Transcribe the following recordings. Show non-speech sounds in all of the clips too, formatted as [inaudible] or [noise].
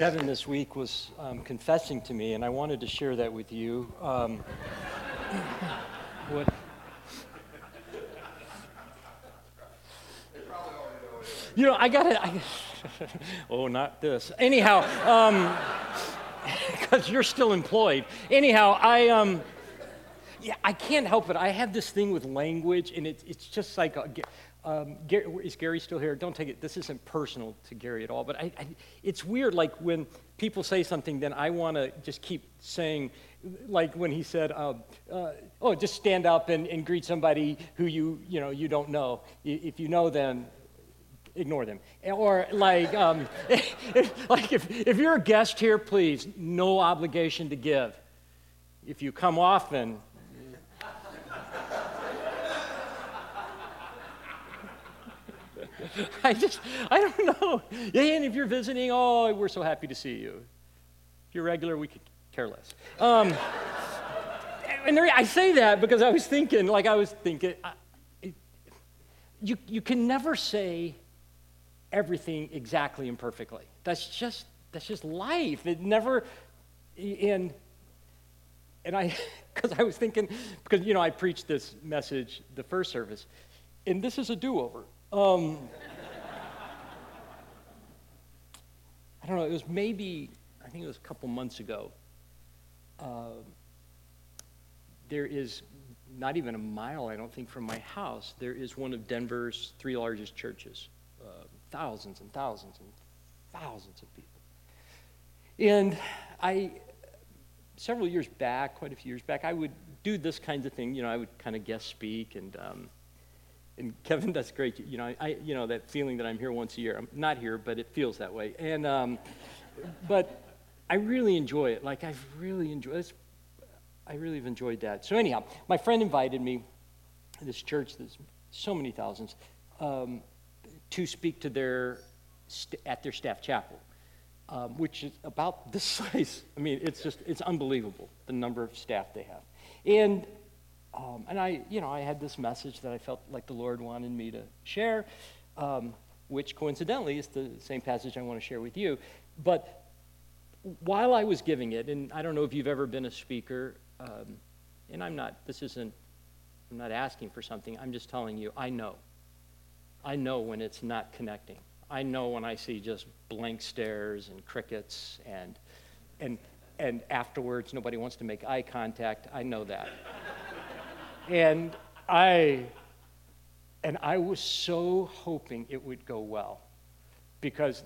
Kevin this week was um, confessing to me, and I wanted to share that with you. Um, what, you know, I got it. [laughs] oh, not this. Anyhow, because um, [laughs] you're still employed. Anyhow, I. Um, yeah, I can't help it. I have this thing with language, and it, it's just like, a, um, Gary, is Gary still here? Don't take it. This isn't personal to Gary at all, but I, I, it's weird. Like when people say something, then I want to just keep saying, like when he said, uh, uh, "Oh, just stand up and, and greet somebody who you you know you don't know. If you know them, ignore them. Or like, um, [laughs] like if, if you're a guest here, please, no obligation to give. If you come often, [laughs] I just, I don't know. And if you're visiting, oh, we're so happy to see you. If you're regular, we could care less. Um, and there, I say that because I was thinking, like I was thinking, I, it, you, you can never say everything exactly and perfectly. That's just, that's just life. It never, and, and I, [laughs] because I was thinking, because, you know, I preached this message the first service, and this is a do-over. Um, I don't know, it was maybe, I think it was a couple months ago. Uh, there is not even a mile, I don't think, from my house, there is one of Denver's three largest churches. Uh, thousands and thousands and thousands of people. And I, several years back, quite a few years back, I would do this kind of thing. You know, I would kind of guest speak and um, and Kevin, that's great. You know, I, you know that feeling that I'm here once a year. I'm not here, but it feels that way. And, um, but I really enjoy it. Like I've really enjoyed. I really have enjoyed that. So anyhow, my friend invited me to this church. There's so many thousands um, to speak to their st- at their staff chapel, um, which is about [laughs] this size. I mean, it's just it's unbelievable the number of staff they have. And um, and I, you know, I had this message that I felt like the Lord wanted me to share, um, which coincidentally is the same passage I want to share with you. But while I was giving it, and I don't know if you've ever been a speaker, um, and I'm not, this isn't, I'm not asking for something, I'm just telling you, I know. I know when it's not connecting. I know when I see just blank stares and crickets and, and, and afterwards nobody wants to make eye contact. I know that and I and I was so hoping it would go well because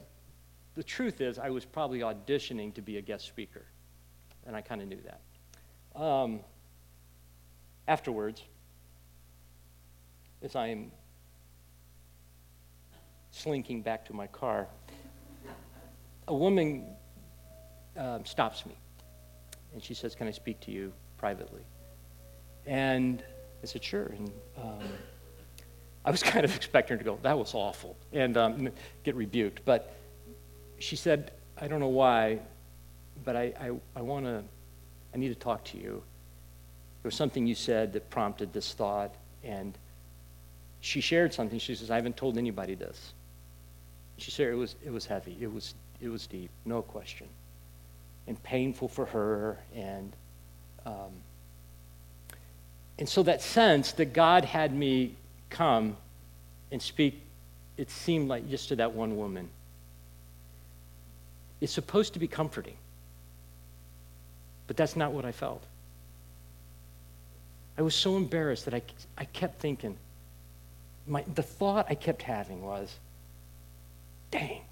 the truth is I was probably auditioning to be a guest speaker, and I kind of knew that. Um, afterwards, as I am slinking back to my car, a woman um, stops me, and she says, "Can I speak to you privately?" And I said, sure. And um, I was [laughs] kind of expecting her to go, that was awful, and um, get rebuked. But she said, I don't know why, but I, I, I want to, I need to talk to you. There was something you said that prompted this thought, and she shared something. She says, I haven't told anybody this. She said it was, it was heavy, it was, it was deep, no question, and painful for her, and um, and so that sense that God had me come and speak, it seemed like just to that one woman, is supposed to be comforting. But that's not what I felt. I was so embarrassed that I, I kept thinking, my, the thought I kept having was, dang.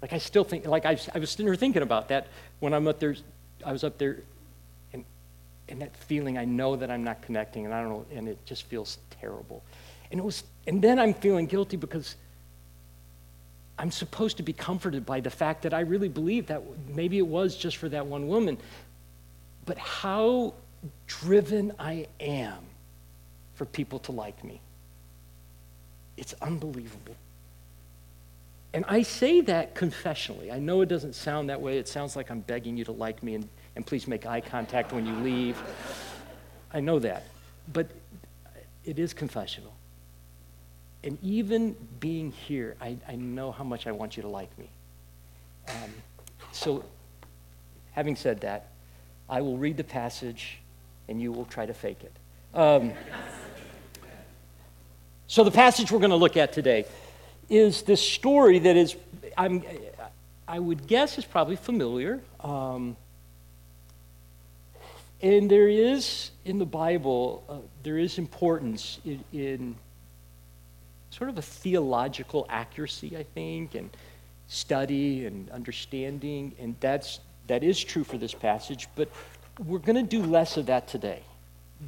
Like I still think, like I, I was still thinking about that when I'm up there, I was up there and that feeling, I know that I'm not connecting, and I don't know, and it just feels terrible. And it was, and then I'm feeling guilty because I'm supposed to be comforted by the fact that I really believe that maybe it was just for that one woman. But how driven I am for people to like me. It's unbelievable. And I say that confessionally. I know it doesn't sound that way. It sounds like I'm begging you to like me and and please make eye contact when you leave. I know that. But it is confessional. And even being here, I, I know how much I want you to like me. Um, so, having said that, I will read the passage and you will try to fake it. Um, so, the passage we're going to look at today is this story that is, I'm, I would guess, is probably familiar. Um, and there is, in the Bible, uh, there is importance in, in, sort of a theological accuracy, I think, and study and understanding. And that's, that is true for this passage, but we're going to do less of that today.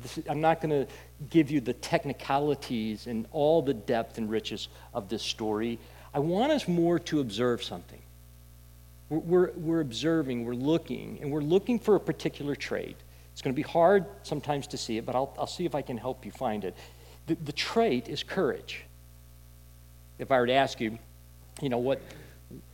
This, I'm not going to give you the technicalities and all the depth and riches of this story. I want us more to observe something. We're, we're, we're observing, we're looking, and we're looking for a particular trait. It's going to be hard sometimes to see it, but I'll, I'll see if I can help you find it. The, the trait is courage. If I were to ask you, you know, what,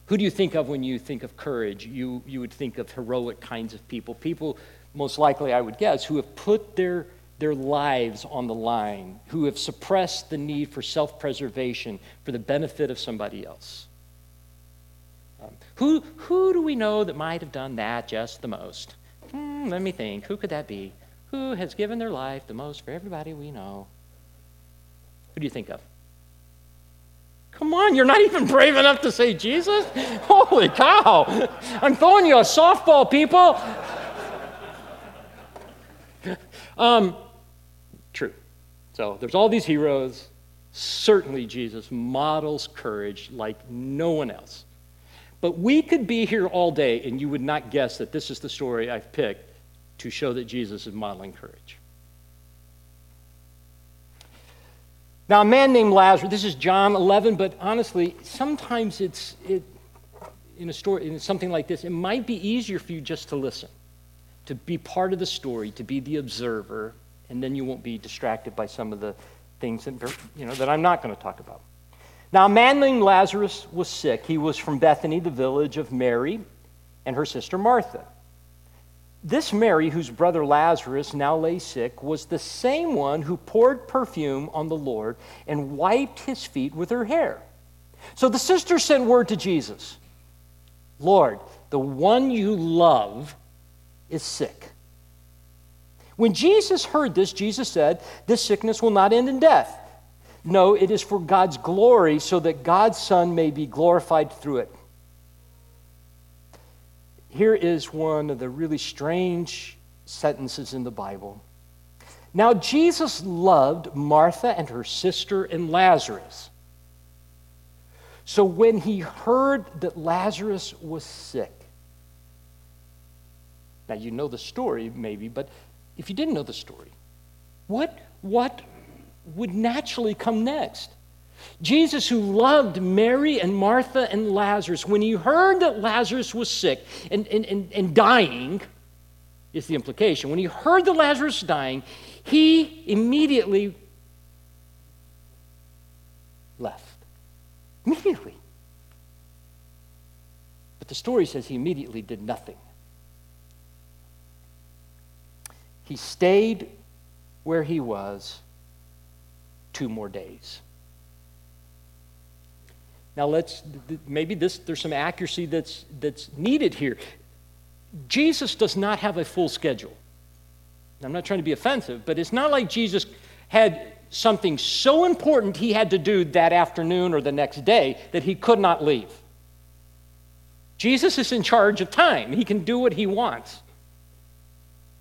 who do you think of when you think of courage? You, you would think of heroic kinds of people. People, most likely, I would guess, who have put their, their lives on the line, who have suppressed the need for self preservation for the benefit of somebody else. Um, who, who do we know that might have done that just the most? Hmm, let me think. Who could that be? Who has given their life the most for everybody we know? Who do you think of? Come on, you're not even brave enough to say Jesus? Holy cow! I'm throwing you a softball, people. um, true. So there's all these heroes. Certainly, Jesus models courage like no one else. But we could be here all day, and you would not guess that this is the story I've picked to show that Jesus is modeling courage. Now, a man named Lazarus, this is John 11, but honestly, sometimes it's it, in a story, in something like this, it might be easier for you just to listen, to be part of the story, to be the observer, and then you won't be distracted by some of the things that, you know, that I'm not going to talk about. Now, a man named Lazarus was sick. He was from Bethany, the village of Mary and her sister Martha. This Mary, whose brother Lazarus now lay sick, was the same one who poured perfume on the Lord and wiped his feet with her hair. So the sister sent word to Jesus Lord, the one you love is sick. When Jesus heard this, Jesus said, This sickness will not end in death. No, it is for God's glory, so that God's Son may be glorified through it. Here is one of the really strange sentences in the Bible. Now, Jesus loved Martha and her sister and Lazarus. So when he heard that Lazarus was sick, now you know the story maybe, but if you didn't know the story, what, what would naturally come next. Jesus, who loved Mary and Martha and Lazarus, when he heard that Lazarus was sick and, and, and, and dying, is the implication. When he heard that Lazarus dying, he immediately left. Immediately. But the story says he immediately did nothing. He stayed where he was two more days. Now let's maybe this there's some accuracy that's that's needed here. Jesus does not have a full schedule. I'm not trying to be offensive, but it's not like Jesus had something so important he had to do that afternoon or the next day that he could not leave. Jesus is in charge of time. He can do what he wants.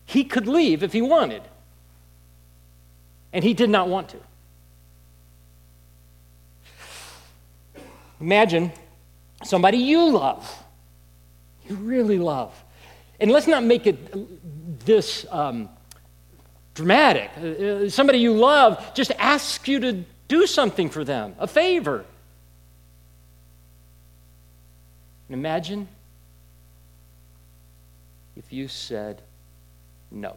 He could leave if he wanted. And he did not want to. Imagine somebody you love, you really love. And let's not make it this um, dramatic. Uh, uh somebody you love just asks you to do something for them, a favor. Imagine if you said no.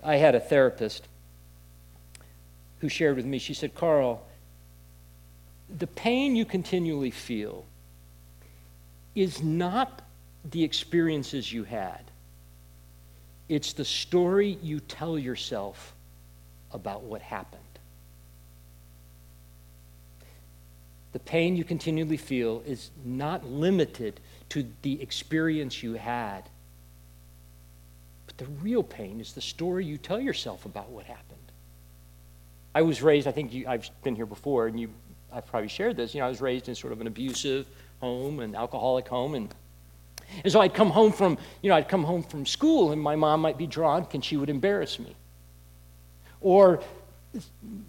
I had a therapist who shared with me, she said, Carl, the pain you continually feel is not the experiences you had, it's the story you tell yourself about what happened. the pain you continually feel is not limited to the experience you had. But the real pain is the story you tell yourself about what happened. I was raised, I think you, I've been here before, and you, I've probably shared this. You know, I was raised in sort of an abusive home, an alcoholic home, and and so I'd come home from, you know, I'd come home from school, and my mom might be drunk, and she would embarrass me. Or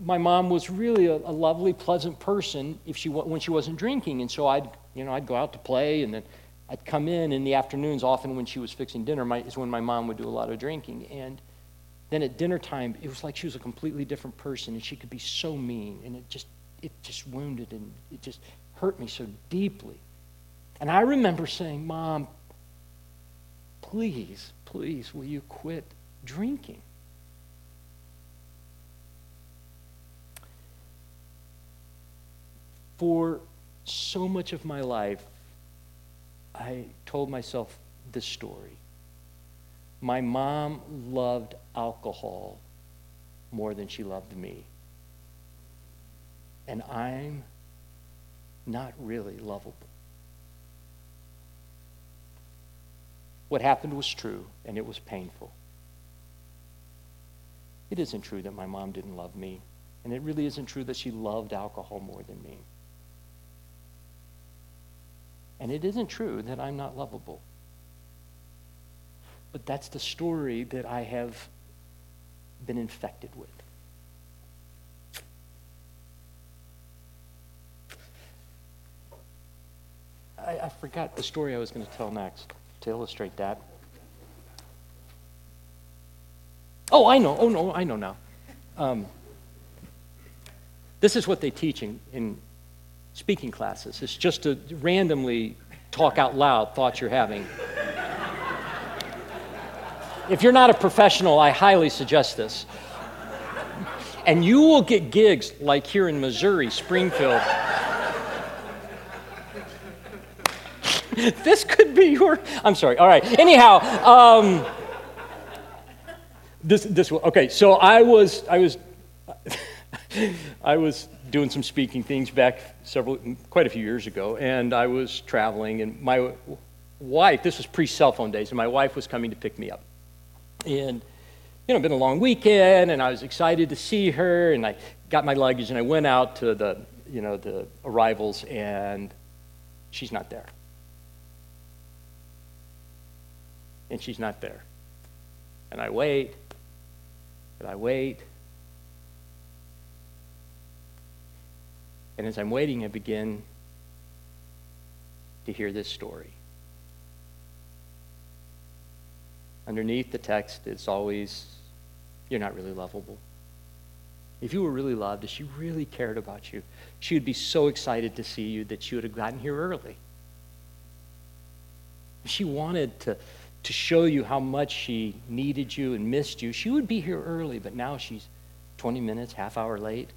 my mom was really a, a, lovely, pleasant person if she when she wasn't drinking, and so I'd you know I'd go out to play, and then I'd come in in the afternoons. Often when she was fixing dinner, my, is when my mom would do a lot of drinking, and then at dinner time, it was like she was a completely different person, and she could be so mean, and it just it just wounded and it just hurt me so deeply. And I remember saying, "Mom, please, please, will you quit drinking?" For so much of my life, I told myself this story. My mom loved alcohol more than she loved me. And I'm not really lovable. What happened was true, and it was painful. It isn't true that my mom didn't love me, and it really isn't true that she loved alcohol more than me. And it isn't true that I'm not lovable. But that's the story that I have been infected with. I, I forgot the story I was going to tell next to illustrate that. Oh, I know. Oh, no, I know now. Um, this is what they teach in, in speaking classes. It's just to randomly talk out loud thoughts you're having. If you're not a professional, I highly suggest this. And you will get gigs like here in Missouri, Springfield. this could be your. I'm sorry. All right. Anyhow, um, this this okay. So I was I was [laughs] I was doing some speaking things back several, quite a few years ago, and I was traveling, and my wife, this was pre cell phone days, and my wife was coming to pick me up. And, you know, been a long weekend, and I was excited to see her, and I got my luggage, and I went out to the, you know, the arrivals, and she's not there. And she's not there. And I wait, and I wait, And as I'm waiting, I begin to hear this story. Underneath the text, it's always, you're not really lovable. If you were really loved, if she really cared about you, she would be so excited to see you that she would have gotten here early. If she wanted to, to show you how much she needed you and missed you, she would be here early, but now she's 20 minutes, half hour late.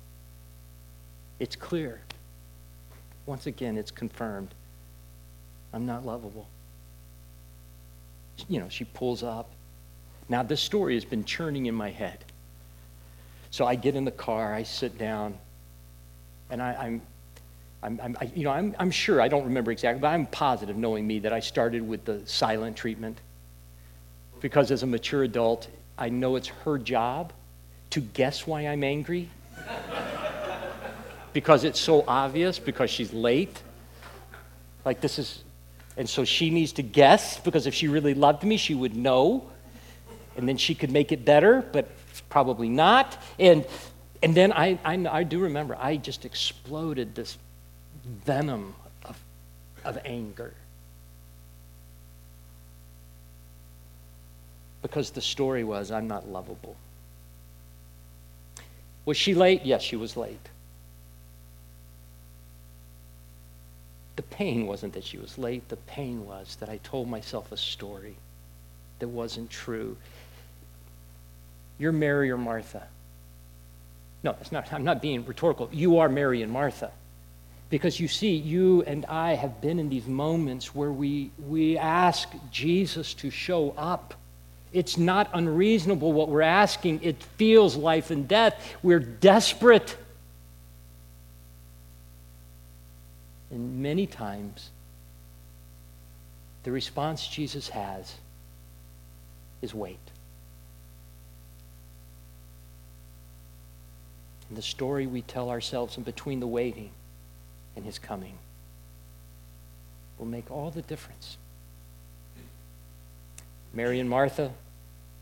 It's clear. Once again, it's confirmed. I'm not lovable. You know, she pulls up. Now, this story has been churning in my head. So I get in the car, I sit down, and I, am I'm, I'm, I, you know, I'm, I'm sure, I don't remember exactly, but I'm positive, knowing me, that I started with the silent treatment. Because as a mature adult, I know it's her job to guess why I'm angry [laughs] because it's so obvious, because she's late. Like, this is, and so she needs to guess, because if she really loved me, she would know. And then she could make it better, but probably not. And, and then I, I, I do remember, I just exploded this venom of, of anger. Because the story was, I'm not lovable. Was she late? Yes, she was late. The pain wasn't that she was late, the pain was that I told myself a story that wasn't true. You're Mary or Martha. No, it's not, I'm not being rhetorical. You are Mary and Martha. Because you see, you and I have been in these moments where we, we ask Jesus to show up. It's not unreasonable what we're asking. It feels life and death. We're desperate. And many times, the response Jesus has is wait. And the story we tell ourselves in between the waiting and his coming will make all the difference. Mary and Martha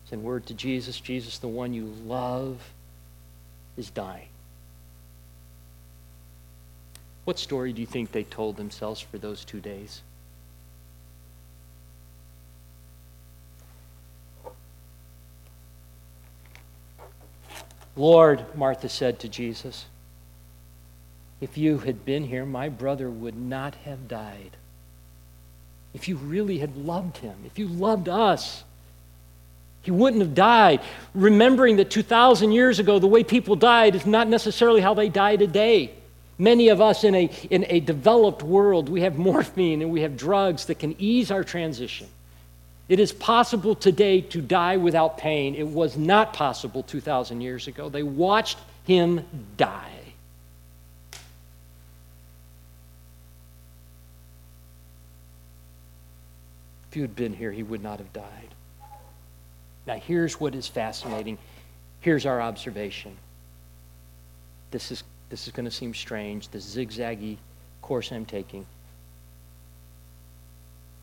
send word to Jesus Jesus, the one you love, is dying. What story do you think they told themselves for those two days? Lord, Martha said to Jesus, if you had been here, my brother would not have died. If you really had loved him, if you loved us, he wouldn't have died. Remembering that 2,000 years ago, the way people died is not necessarily how they die today. Many of us in a, in a developed world, we have morphine and we have drugs that can ease our transition. It is possible today to die without pain. It was not possible 2,000 years ago. They watched him die. If you had been here, he would not have died. Now, here's what is fascinating. Here's our observation. This is, this is going to seem strange, the zigzaggy course I'm taking.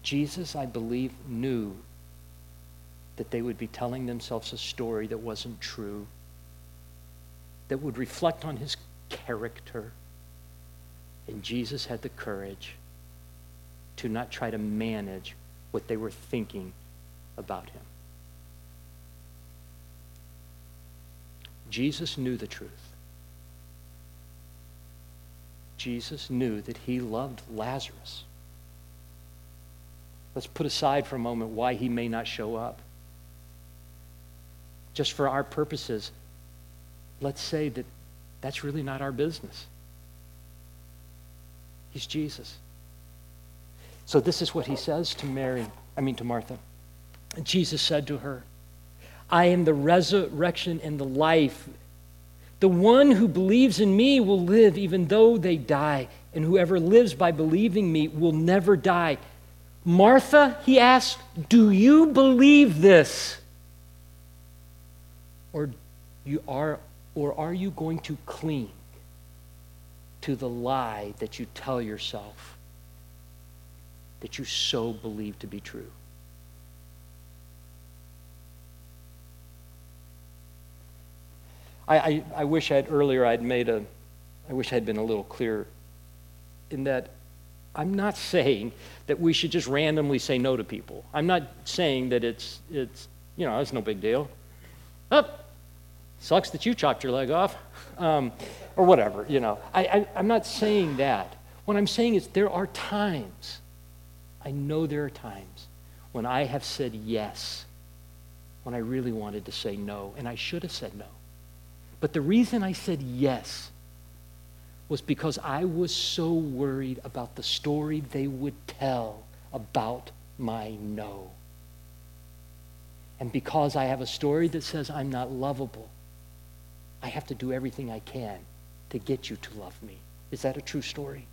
Jesus, I believe, knew that they would be telling themselves a story that wasn't true, that would reflect on his character. And Jesus had the courage to not try to manage what they were thinking about him. Jesus knew the truth. Jesus knew that he loved Lazarus. Let's put aside for a moment why he may not show up. Just for our purposes, let's say that that's really not our business. He's Jesus. So this is what he says to Mary, I mean to Martha. Jesus said to her, I am the resurrection and the life. The one who believes in me will live even though they die, and whoever lives by believing me will never die. Martha, he asked, do you believe this? Or, you are, or are you going to cling to the lie that you tell yourself that you so believe to be true? I, I, I wish I'd earlier I'd made a, I wish I'd been a little clearer in that I'm not saying that we should just randomly say no to people. I'm not saying that it's, it's you know, it's no big deal. Oh, sucks that you chopped your leg off, um, or whatever, you know. I, I, I'm not saying that. What I'm saying is there are times, I know there are times, when I have said yes when I really wanted to say no, and I should have said no. But the reason I said yes was because I was so worried about the story they would tell about my no. And because I have a story that says I'm not lovable, I have to do everything I can to get you to love me. Is that a true story?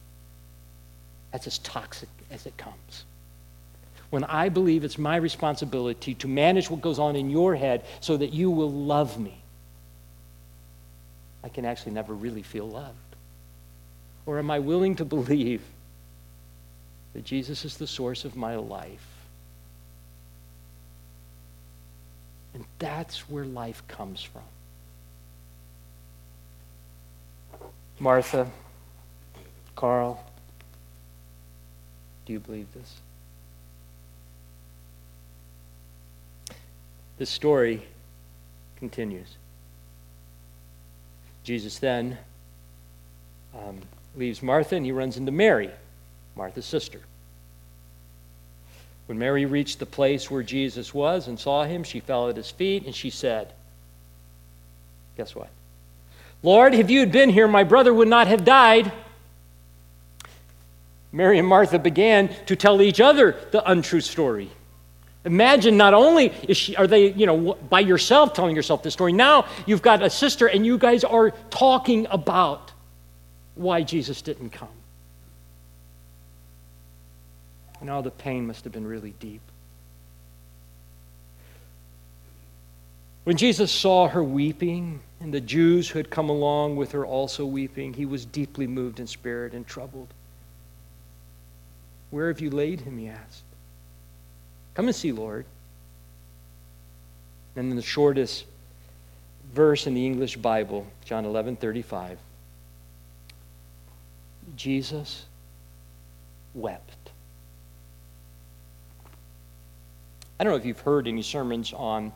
That's as toxic as it comes. When I believe it's my responsibility to manage what goes on in your head so that you will love me, I can actually never really feel loved. Or am I willing to believe that Jesus is the source of my life? And that's where life comes from. Martha, Carl, do you believe this? The story continues. Jesus then um, leaves Martha and he runs into Mary, Martha's sister. When Mary reached the place where Jesus was and saw him, she fell at his feet and she said, Guess what? Lord, if you had been here, my brother would not have died. Mary and Martha began to tell each other the untrue story. Imagine not only she, are they, you know, by yourself telling yourself this story, now you've got a sister and you guys are talking about why Jesus didn't come. And all the pain must have been really deep. When Jesus saw her weeping, and the Jews who had come along with her also weeping, he was deeply moved in spirit and troubled. Where have you laid him? he asked. Come and see, Lord. And in the shortest verse in the English Bible, John 11 35, Jesus wept. I don't know if you've heard any sermons on,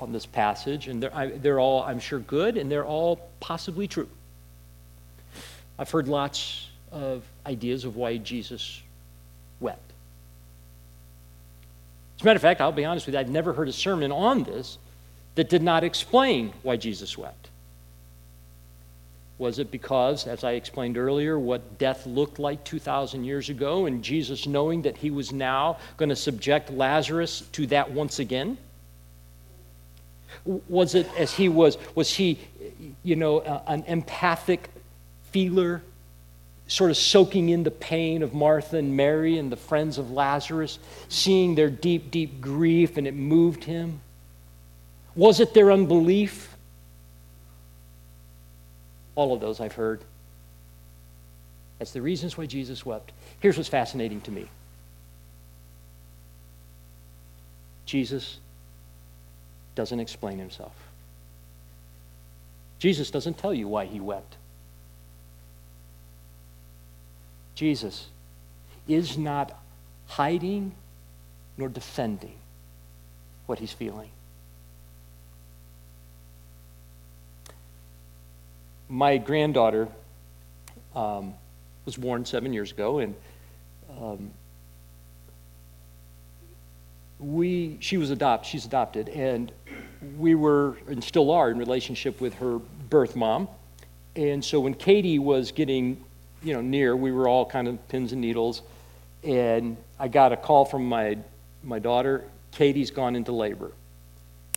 on this passage, and they're, I, they're all, I'm sure, good, and they're all possibly true. I've heard lots of ideas of why Jesus wept. As a matter of fact, I'll be honest with you, I've never heard a sermon on this that did not explain why Jesus wept. Was it because, as I explained earlier, what death looked like 2,000 years ago, and Jesus knowing that he was now going to subject Lazarus to that once again? Was it as he was, was he, you know, an empathic feeler, sort of soaking in the pain of Martha and Mary and the friends of Lazarus, seeing their deep, deep grief, and it moved him? Was it their unbelief? All of those I've heard. That's the reasons why Jesus wept. Here's what's fascinating to me Jesus doesn't explain himself. Jesus doesn't tell you why he wept. Jesus is not hiding nor defending what he's feeling. my granddaughter um, was born seven years ago, and um, we she was adopted. She's adopted, and we were and still are in relationship with her birth mom. And so when Katie was getting, you know, near, we were all kind of pins and needles, and I got a call from my my daughter. Katie's gone into labor.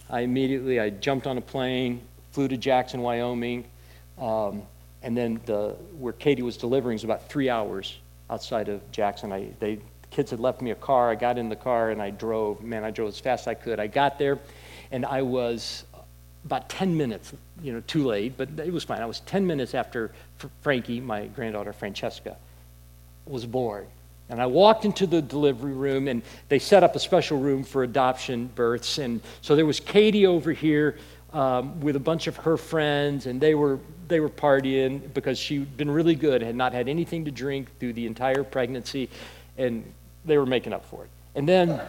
I immediately I jumped on a plane, flew to Jackson, Wyoming um, and then the, where Katie was delivering was about three hours outside of Jackson. I, they, the kids had left me a car. I got in the car and I drove. Man, I drove as fast as I could. I got there and I was about 10 minutes, you know, too late, but it was fine. I was 10 minutes after Frankie, my granddaughter Francesca, was born. And I walked into the delivery room, and they set up a special room for adoption births. And so there was Katie over here um, with a bunch of her friends, and they were they were partying because she'd been really good, had not had anything to drink through the entire pregnancy, and they were making up for it. And then,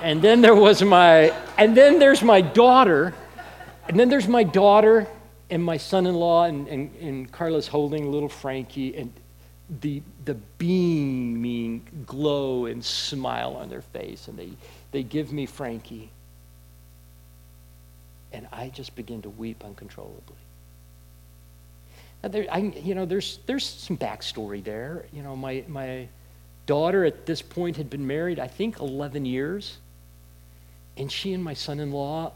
and then there was my, and then there's my daughter, and then there's my daughter and my son-in-law, and, and, and Carla's holding little Frankie, and the the beaming glow and smile on their face, and they they give me Frankie and I just begin to weep uncontrollably. Now there, I, you know, there's, there's some backstory there. You know, my, my daughter at this point had been married, I think, 11 years. And she and my son in law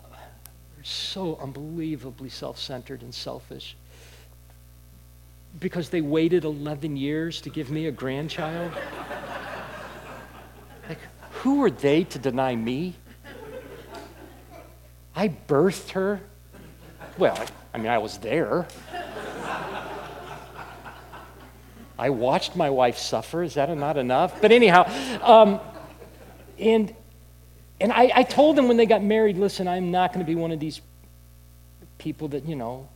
so unbelievably self centered and selfish because they waited 11 years to give me a grandchild. [laughs] like, who are they to deny me? I birthed her. Well, I mean, I was there. I watched my wife suffer. Is that not enough? But anyhow, um, and and I, I told them when they got married, listen, I'm not going to be one of these people that you know,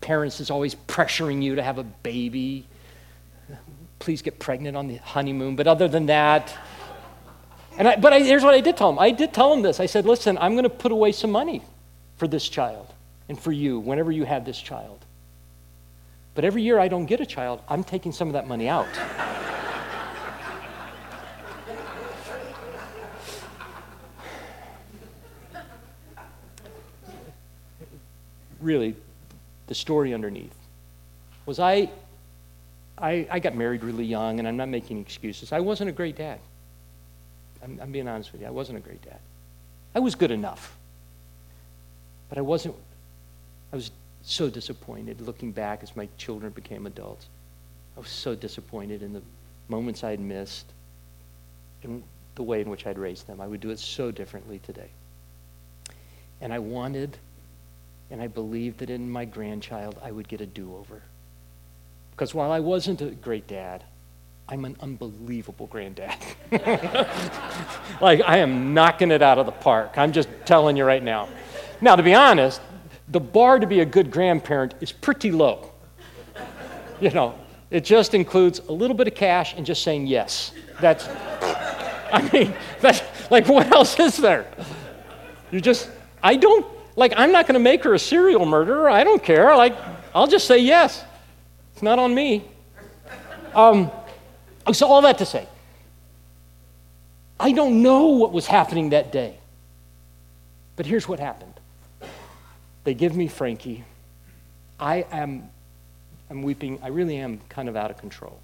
parents is always pressuring you to have a baby. Please get pregnant on the honeymoon. But other than that, and I, but I, here's what I did tell him. I did tell him this. I said, listen, I'm going to put away some money for this child and for you whenever you have this child. But every year I don't get a child, I'm taking some of that money out. Really, the story underneath was I, I, I got married really young, and I'm not making excuses. I wasn't a great dad. I'm, I'm being honest with you. I wasn't a great dad. I was good enough. But I wasn't, I was so disappointed looking back as my children became adults. I was so disappointed in the moments I'd missed, and the way in which I'd raised them. I would do it so differently today. And I wanted and I believed that in my grandchild I would get a do over. Because while I wasn't a great dad, I'm an unbelievable granddad. [laughs] like, I am knocking it out of the park. I'm just telling you right now. Now, to be honest, the bar to be a good grandparent is pretty low. You know, it just includes a little bit of cash and just saying yes. That's, [laughs] I mean, that's like, what else is there? You just, I don't, like, I'm not going to make her a serial murderer. I don't care. Like, I'll just say yes. It's not on me. Um, so, all that to say, I don't know what was happening that day. But here's what happened they give me Frankie. I am I'm weeping. I really am kind of out of control.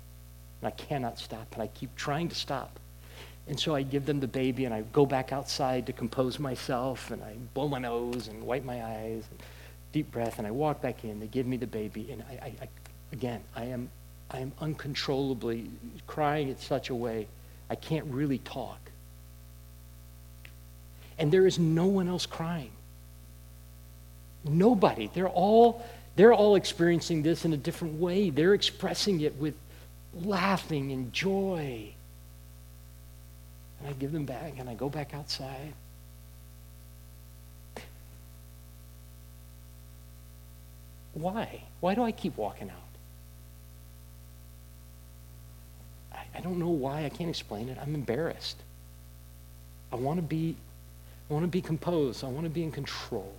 And I cannot stop, and I keep trying to stop. And so I give them the baby, and I go back outside to compose myself, and I blow my nose and wipe my eyes, and deep breath, and I walk back in. They give me the baby, and I, I, I again, I am, I am uncontrollably crying in such a way I can't really talk. And there is no one else crying. Nobody. They're all they're all experiencing this in a different way. They're expressing it with laughing and joy. And I give them back and I go back outside. Why? Why do I keep walking out? I, I don't know why. I can't explain it. I'm embarrassed. I want to be I want to be composed. I want to be in control.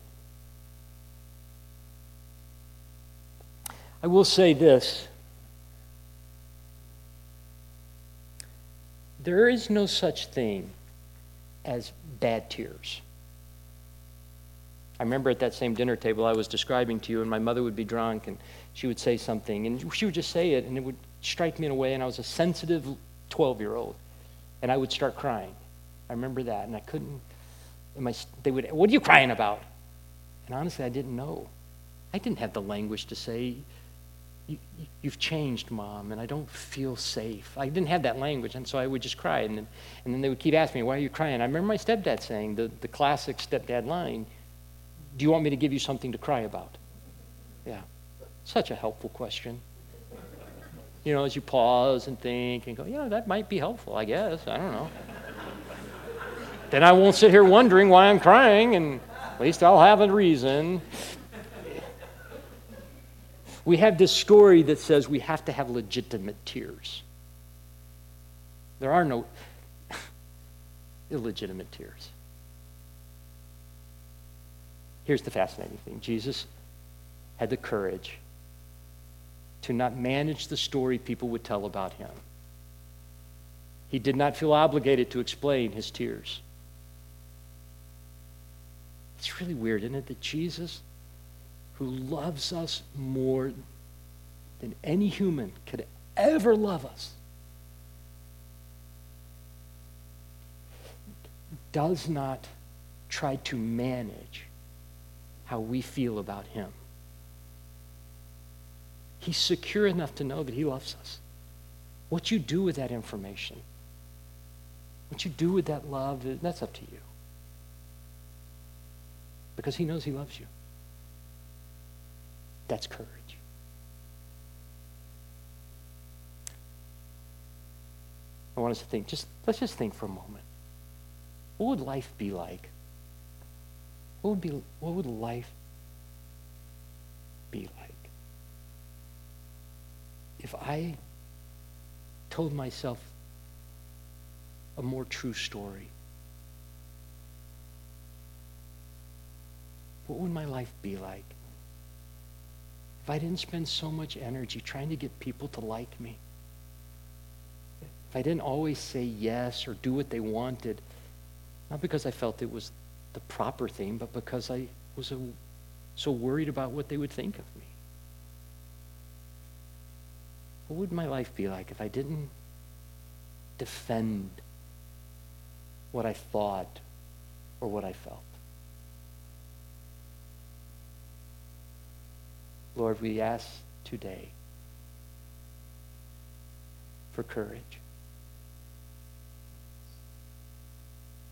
I will say this there is no such thing as bad tears. I remember at that same dinner table I was describing to you, and my mother would be drunk, and she would say something, and she would just say it, and it would strike me in a way, and I was a sensitive 12 year old, and I would start crying. I remember that, and I couldn't. And my, they would, what are you crying about? And honestly, I didn't know. I didn't have the language to say, you, have changed, mom, and I don't feel safe. I didn't have that language, and so I would just cry. And then, and then they would keep asking me, why are you crying? I remember my stepdad saying the, the classic stepdad line, do you want me to give you something to cry about? Yeah, such a helpful question. You know, as you pause and think and go, yeah, that might be helpful, I guess. I don't know. then I won't sit here wondering why I'm crying, and at least I'll have a reason we have this story that says we have to have legitimate tears. There are no [laughs] illegitimate tears. Here's the fascinating thing Jesus had the courage to not manage the story people would tell about him. He did not feel obligated to explain his tears. It's really weird, isn't it, that Jesus who loves us more than any human could ever love us, does not try to manage how we feel about him. He's secure enough to know that he loves us. What you do with that information, what you do with that love, that's up to you. Because he knows he loves you. That's courage. I want us to think, just let's just think for a moment. What would life be like? What would be what would life be like? If I told myself a more true story, what would my life be like? If I didn't spend so much energy trying to get people to like me, if I didn't always say yes or do what they wanted, not because I felt it was the proper thing, but because I was a, so worried about what they would think of me. What would my life be like if I didn't defend what I thought or what I felt? Lord, we ask today for courage.